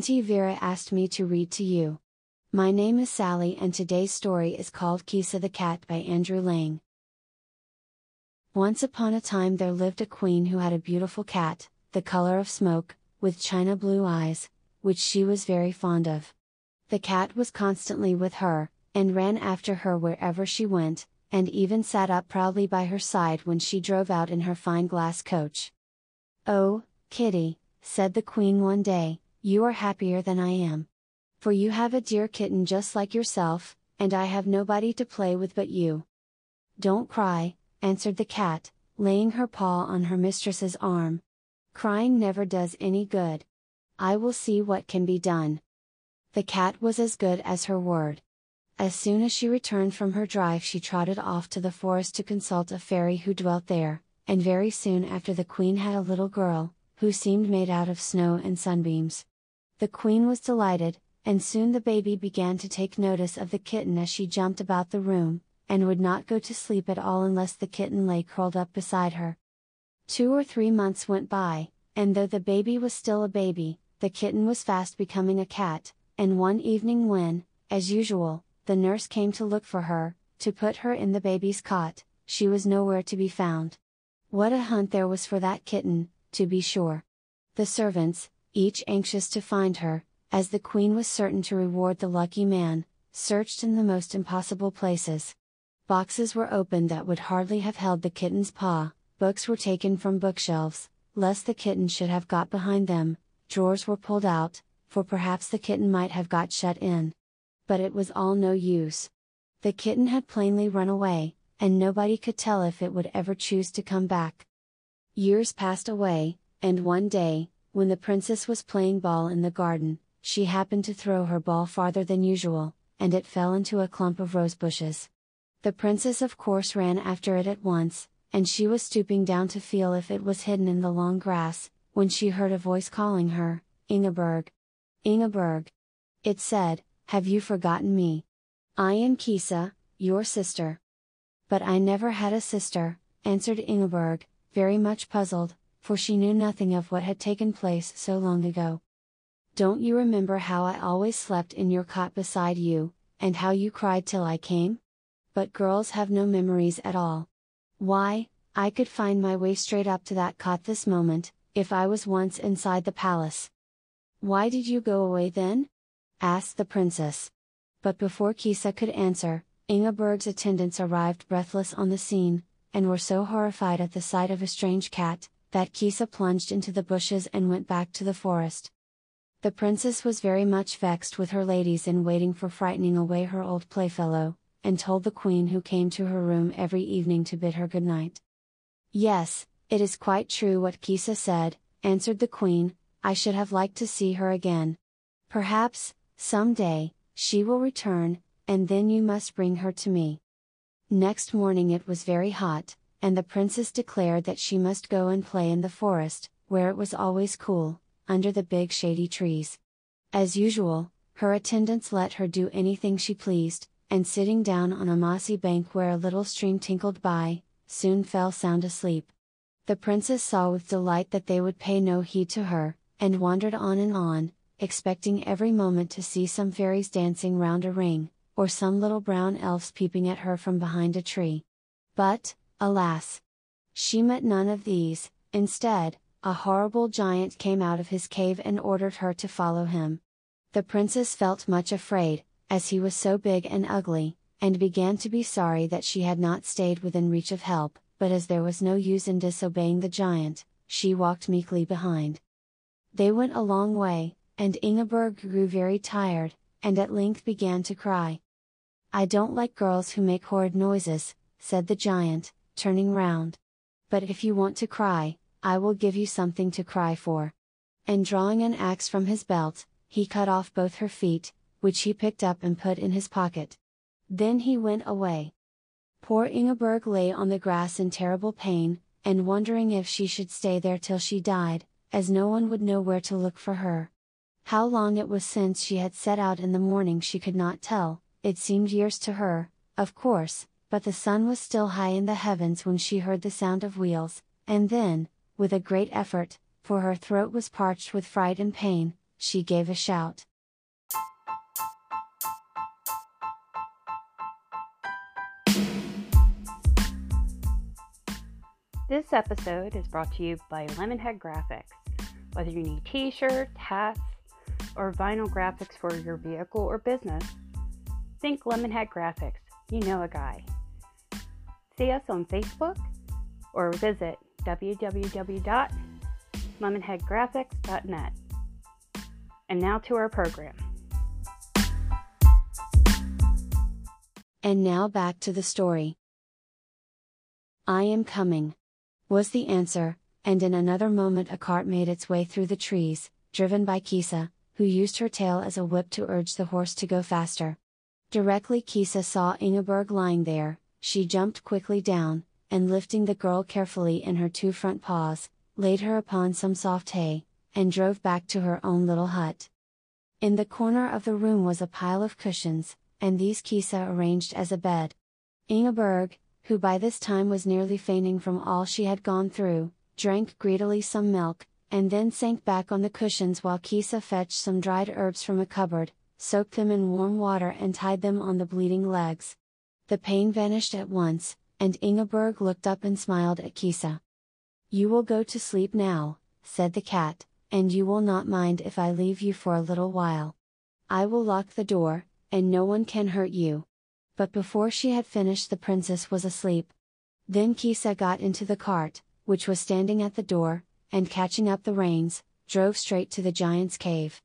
Auntie Vera asked me to read to you. My name is Sally and today's story is called Kisa the Cat by Andrew Lang. Once upon a time there lived a queen who had a beautiful cat, the color of smoke, with china blue eyes, which she was very fond of. The cat was constantly with her, and ran after her wherever she went, and even sat up proudly by her side when she drove out in her fine glass coach. Oh, kitty, said the queen one day, you are happier than I am. For you have a dear kitten just like yourself, and I have nobody to play with but you. Don't cry, answered the cat, laying her paw on her mistress's arm. Crying never does any good. I will see what can be done. The cat was as good as her word. As soon as she returned from her drive, she trotted off to the forest to consult a fairy who dwelt there, and very soon after the queen had a little girl, who seemed made out of snow and sunbeams. The queen was delighted, and soon the baby began to take notice of the kitten as she jumped about the room, and would not go to sleep at all unless the kitten lay curled up beside her. Two or three months went by, and though the baby was still a baby, the kitten was fast becoming a cat, and one evening when, as usual, the nurse came to look for her, to put her in the baby's cot, she was nowhere to be found. What a hunt there was for that kitten, to be sure! The servants, each anxious to find her, as the queen was certain to reward the lucky man, searched in the most impossible places. Boxes were opened that would hardly have held the kitten's paw, books were taken from bookshelves, lest the kitten should have got behind them, drawers were pulled out, for perhaps the kitten might have got shut in but it was all no use. The kitten had plainly run away, and nobody could tell if it would ever choose to come back. Years passed away, and one day, when the princess was playing ball in the garden, she happened to throw her ball farther than usual, and it fell into a clump of rose bushes. The princess of course ran after it at once, and she was stooping down to feel if it was hidden in the long grass, when she heard a voice calling her, Ingeborg. Ingeborg. It said, have you forgotten me? I am Kisa, your sister. But I never had a sister, answered Ingeborg, very much puzzled, for she knew nothing of what had taken place so long ago. Don't you remember how I always slept in your cot beside you, and how you cried till I came? But girls have no memories at all. Why, I could find my way straight up to that cot this moment, if I was once inside the palace. Why did you go away then? asked the princess. But before Kisa could answer, Ingeborg's attendants arrived breathless on the scene, and were so horrified at the sight of a strange cat, that Kisa plunged into the bushes and went back to the forest. The princess was very much vexed with her ladies in waiting for frightening away her old playfellow, and told the queen who came to her room every evening to bid her good night. Yes, it is quite true what Kisa said, answered the queen, I should have liked to see her again. Perhaps, some day, she will return, and then you must bring her to me. Next morning it was very hot, and the princess declared that she must go and play in the forest, where it was always cool, under the big shady trees. As usual, her attendants let her do anything she pleased, and sitting down on a mossy bank where a little stream tinkled by, soon fell sound asleep. The princess saw with delight that they would pay no heed to her, and wandered on and on, expecting every moment to see some fairies dancing round a ring, or some little brown elves peeping at her from behind a tree. But, alas! She met none of these, instead, a horrible giant came out of his cave and ordered her to follow him. The princess felt much afraid, as he was so big and ugly, and began to be sorry that she had not stayed within reach of help, but as there was no use in disobeying the giant, she walked meekly behind. They went a long way, and Ingeborg grew very tired, and at length began to cry. I don't like girls who make horrid noises, said the giant, turning round. But if you want to cry, I will give you something to cry for. And drawing an axe from his belt, he cut off both her feet, which he picked up and put in his pocket. Then he went away. Poor Ingeborg lay on the grass in terrible pain, and wondering if she should stay there till she died, as no one would know where to look for her. How long it was since she had set out in the morning she could not tell, it seemed years to her, of course, but the sun was still high in the heavens when she heard the sound of wheels, and then, with a great effort, for her throat was parched with fright and pain, she gave a shout. This episode is brought to you by Lemonhead Graphics. Whether you need t shirts, hats, or vinyl graphics for your vehicle or business, think Lemonhead Graphics. You know a guy. See us on Facebook or visit www.lemonheadgraphics.net. And now to our program. And now back to the story. I am coming. Was the answer, and in another moment a cart made its way through the trees, driven by Kisa, who used her tail as a whip to urge the horse to go faster. Directly Kisa saw Ingeborg lying there, she jumped quickly down, and lifting the girl carefully in her two front paws, laid her upon some soft hay, and drove back to her own little hut. In the corner of the room was a pile of cushions, and these Kisa arranged as a bed. Ingeborg, who by this time was nearly fainting from all she had gone through, drank greedily some milk, and then sank back on the cushions while Kisa fetched some dried herbs from a cupboard, soaked them in warm water and tied them on the bleeding legs. The pain vanished at once, and Ingeborg looked up and smiled at Kisa. You will go to sleep now, said the cat, and you will not mind if I leave you for a little while. I will lock the door, and no one can hurt you. But before she had finished the princess was asleep. Then Kisa got into the cart, which was standing at the door, and catching up the reins, drove straight to the giant's cave.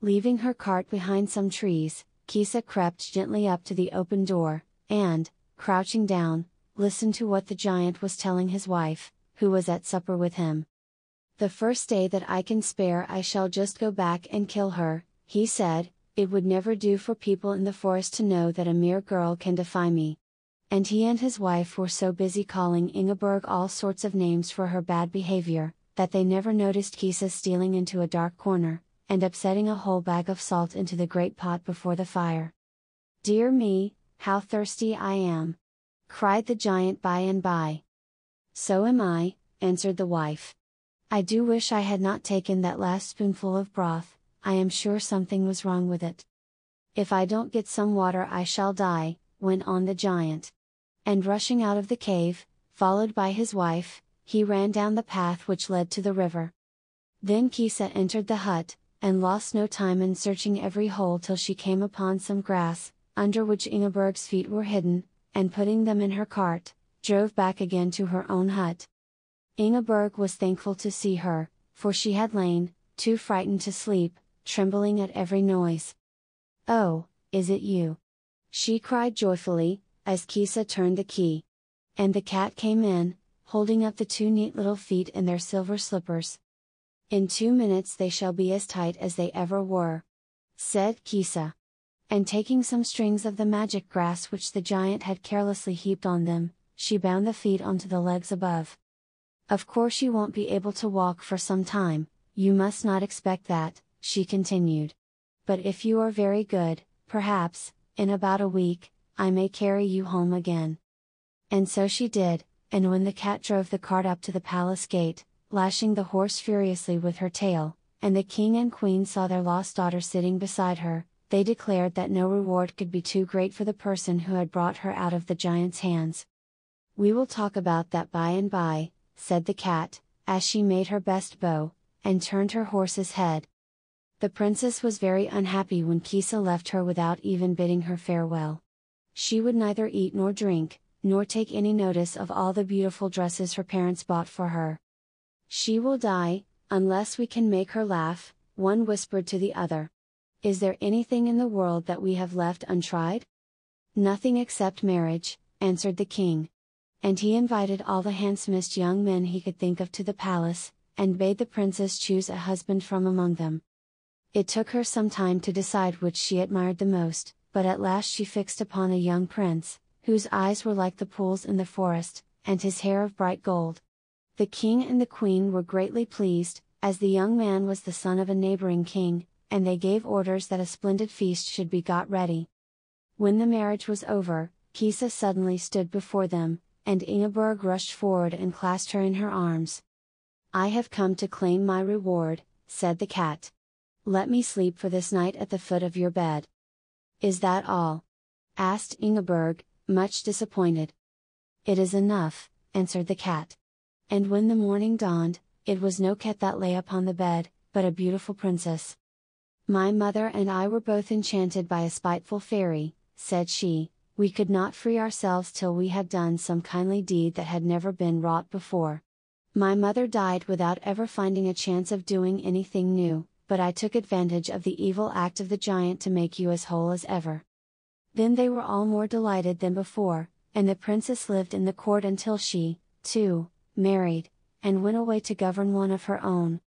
Leaving her cart behind some trees, Kisa crept gently up to the open door, and, crouching down, listened to what the giant was telling his wife, who was at supper with him. The first day that I can spare I shall just go back and kill her, he said, it would never do for people in the forest to know that a mere girl can defy me. And he and his wife were so busy calling Ingeborg all sorts of names for her bad behavior, that they never noticed Kisa stealing into a dark corner, and upsetting a whole bag of salt into the great pot before the fire. Dear me, how thirsty I am! cried the giant by and by. So am I, answered the wife. I do wish I had not taken that last spoonful of broth, I am sure something was wrong with it. If I don't get some water I shall die, went on the giant. And rushing out of the cave, followed by his wife, he ran down the path which led to the river. Then Kisa entered the hut, and lost no time in searching every hole till she came upon some grass, under which Ingeborg's feet were hidden, and putting them in her cart, drove back again to her own hut. Ingeborg was thankful to see her, for she had lain, too frightened to sleep, trembling at every noise. Oh, is it you? She cried joyfully, as Kisa turned the key. And the cat came in, holding up the two neat little feet in their silver slippers. In two minutes they shall be as tight as they ever were. Said Kisa. And taking some strings of the magic grass which the giant had carelessly heaped on them, she bound the feet onto the legs above. Of course you won't be able to walk for some time, you must not expect that, she continued. But if you are very good, perhaps, in about a week, I may carry you home again. And so she did, and when the cat drove the cart up to the palace gate, lashing the horse furiously with her tail, and the king and queen saw their lost daughter sitting beside her, they declared that no reward could be too great for the person who had brought her out of the giant's hands. We will talk about that by and by, said the cat, as she made her best bow, and turned her horse's head. The princess was very unhappy when Kisa left her without even bidding her farewell. She would neither eat nor drink, nor take any notice of all the beautiful dresses her parents bought for her. She will die, unless we can make her laugh, one whispered to the other. Is there anything in the world that we have left untried? Nothing except marriage, answered the king and he invited all the handsomest young men he could think of to the palace, and bade the princess choose a husband from among them. It took her some time to decide which she admired the most, but at last she fixed upon a young prince, whose eyes were like the pools in the forest, and his hair of bright gold. The king and the queen were greatly pleased, as the young man was the son of a neighboring king, and they gave orders that a splendid feast should be got ready. When the marriage was over, Kisa suddenly stood before them, and Ingeborg rushed forward and clasped her in her arms. I have come to claim my reward, said the cat. Let me sleep for this night at the foot of your bed. Is that all? asked Ingeborg, much disappointed. It is enough, answered the cat. And when the morning dawned, it was no cat that lay upon the bed, but a beautiful princess. My mother and I were both enchanted by a spiteful fairy, said she, we could not free ourselves till we had done some kindly deed that had never been wrought before. My mother died without ever finding a chance of doing anything new, but I took advantage of the evil act of the giant to make you as whole as ever. Then they were all more delighted than before, and the princess lived in the court until she, too, married, and went away to govern one of her own,